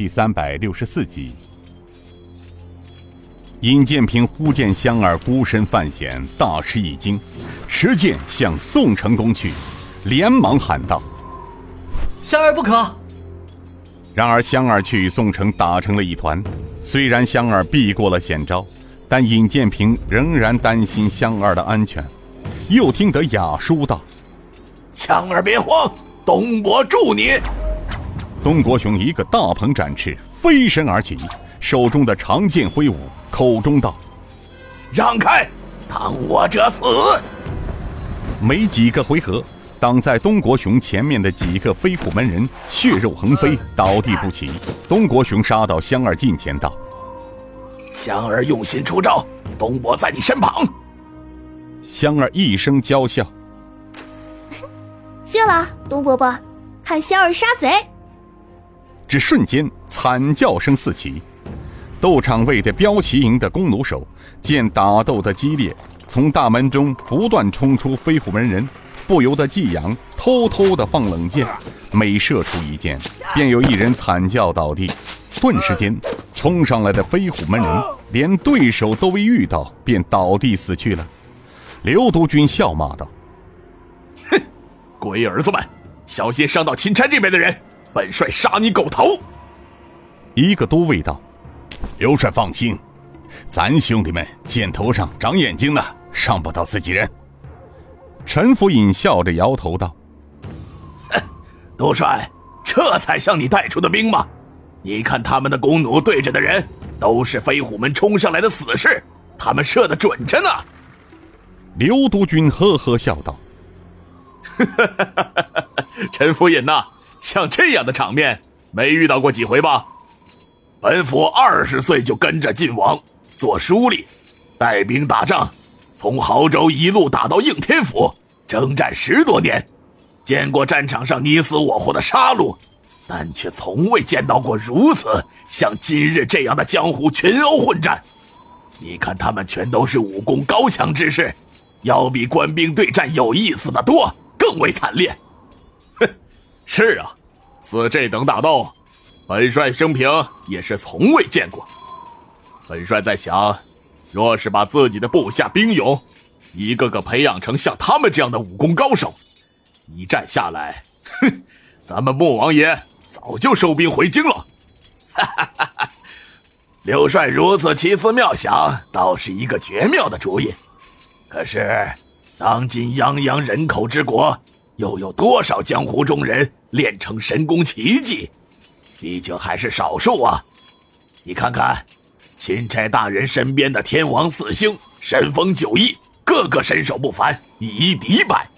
第三百六十四集。尹建平忽见香儿孤身犯险，大吃一惊，持剑向宋城攻去，连忙喊道：“香儿不可！”然而香儿却与宋城打成了一团。虽然香儿避过了险招，但尹建平仍然担心香儿的安全。又听得雅叔道：“香儿别慌，东伯助你。”东国雄一个大鹏展翅，飞身而起，手中的长剑挥舞，口中道：“让开，挡我者死！”没几个回合。挡在东国雄前面的几个飞虎门人血肉横飞，倒地不起。东国雄杀到香儿近前，道：“香儿用心出招，东伯在你身旁。”香儿一声娇笑：“谢了，东伯伯，看香儿杀贼！”只瞬间，惨叫声四起。斗场卫的标旗营的弓弩手见打斗的激烈，从大门中不断冲出飞虎门人。不由得技扬，偷偷的放冷箭，每射出一箭，便有一人惨叫倒地。顿时间，冲上来的飞虎门人连对手都未遇到，便倒地死去了。刘督军笑骂道：“哼，龟儿子们，小心伤到钦差这边的人，本帅杀你狗头！”一个都尉道：“刘帅放心，咱兄弟们箭头上长眼睛呢，伤不到自己人。”陈福尹笑着摇头道：“哼，督帅，这才像你带出的兵吗？你看他们的弓弩对着的人，都是飞虎门冲上来的死士，他们射的准着呢。”刘督军呵呵笑道：“陈福尹呐，像这样的场面没遇到过几回吧？本府二十岁就跟着晋王做书吏，带兵打仗。”从亳州一路打到应天府，征战十多年，见过战场上你死我活的杀戮，但却从未见到过如此像今日这样的江湖群殴混战。你看他们全都是武功高强之士，要比官兵对战有意思的多，更为惨烈。哼，是啊，似这等打斗，本帅生平也是从未见过。本帅在想。若是把自己的部下兵勇一个个培养成像他们这样的武功高手，一战下来，哼，咱们穆王爷早就收兵回京了。哈哈哈哈刘帅如此奇思妙想，倒是一个绝妙的主意。可是，当今泱泱人口之国，又有多少江湖中人练成神功奇迹？毕竟还是少数啊。你看看。钦差大人身边的天王四星、神风九翼，个个身手不凡，以一敌百。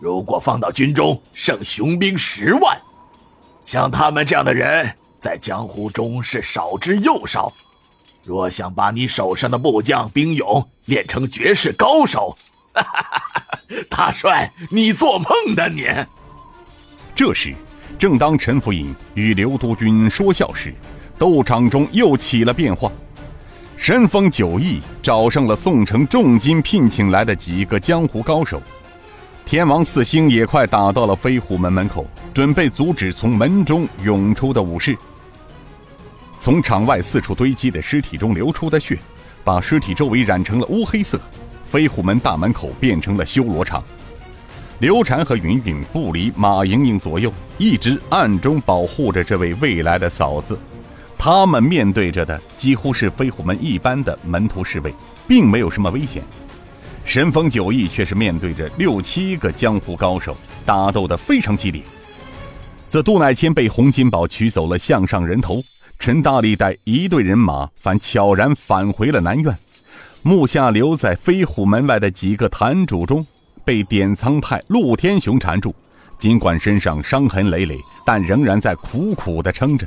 如果放到军中，胜雄兵十万。像他们这样的人，在江湖中是少之又少。若想把你手上的部将兵勇练成绝世高手，哈哈哈哈大帅，你做梦呢你！这时，正当陈福尹与刘督军说笑时，斗场中又起了变化。神风九翼找上了宋城重金聘请来的几个江湖高手，天王四星也快打到了飞虎门门口，准备阻止从门中涌出的武士。从场外四处堆积的尸体中流出的血，把尸体周围染成了乌黑色。飞虎门大门口变成了修罗场。刘禅和云云不离马莹莹左右，一直暗中保护着这位未来的嫂子。他们面对着的几乎是飞虎门一般的门徒侍卫，并没有什么危险。神风九翼却是面对着六七个江湖高手，打斗得非常激烈。自杜乃谦被洪金宝取走了项上人头，陈大力带一队人马反悄然返回了南苑。目下留在飞虎门外的几个坛主中，被典藏派陆天雄缠住，尽管身上伤痕累累，但仍然在苦苦地撑着。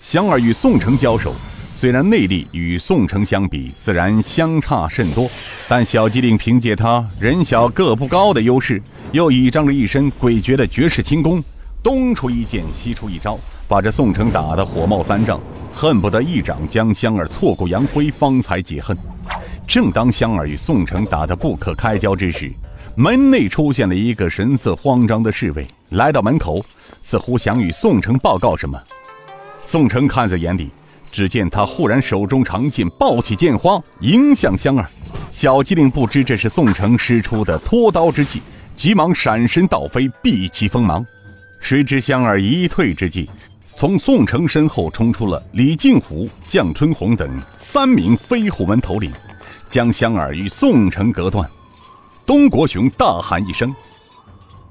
香儿与宋城交手，虽然内力与宋城相比自然相差甚多，但小机灵凭借他人小个不高的优势，又倚仗着一身诡谲的绝世轻功，东出一剑，西出一招，把这宋城打得火冒三丈，恨不得一掌将香儿挫骨扬灰，方才解恨。正当香儿与宋城打得不可开交之时，门内出现了一个神色慌张的侍卫，来到门口，似乎想与宋城报告什么。宋城看在眼里，只见他忽然手中长剑抱起剑花，迎向香儿。小机灵不知这是宋城施出的脱刀之计，急忙闪身倒飞，避其锋芒。谁知香儿一退之际，从宋城身后冲出了李靖虎、将春红等三名飞虎门头领，将香儿与宋城隔断。东国雄大喊一声：“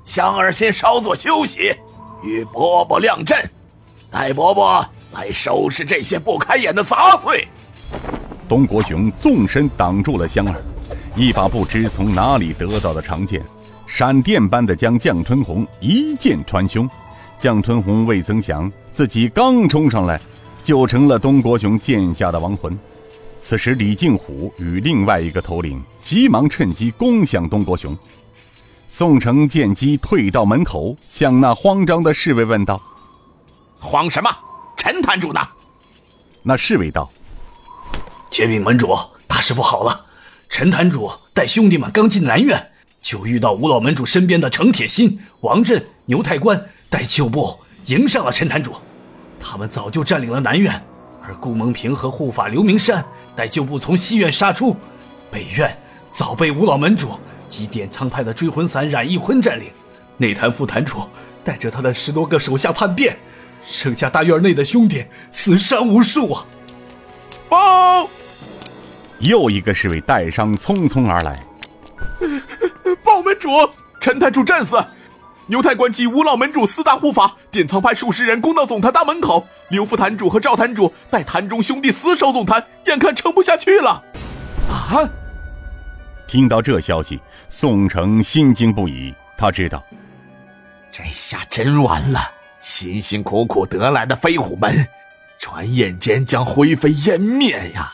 香儿，先稍作休息，与伯伯亮阵。”待伯伯来收拾这些不开眼的杂碎。东国雄纵身挡住了香儿，一把不知从哪里得到的长剑，闪电般的将将春红一剑穿胸。将春红未曾想，自己刚冲上来，就成了东国雄剑下的亡魂。此时，李靖虎与另外一个头领急忙趁机攻向东国雄。宋城见机退到门口，向那慌张的侍卫问道。慌什么？陈坛主呢？那侍卫道：“启禀门主，大事不好了！陈坛主带兄弟们刚进南院，就遇到吴老门主身边的程铁心、王震、牛太官带旧部迎上了陈坛主。他们早就占领了南院，而顾蒙平和护法刘明山带旧部从西院杀出，北院早被五老门主及典仓派的追魂散冉义坤占领。内坛副坛主带着他的十多个手下叛变。”剩下大院内的兄弟死伤无数啊！报！又一个侍卫带伤匆匆而来。报门主，陈坛主战死。牛太官及五老门主四大护法，典藏派数十人攻到总坛大门口。刘副坛主和赵坛主带坛中兄弟死守总坛，眼看撑不下去了。啊！听到这消息，宋城心惊不已。他知道，这下真完了。辛辛苦苦得来的飞虎门，转眼间将灰飞烟灭呀！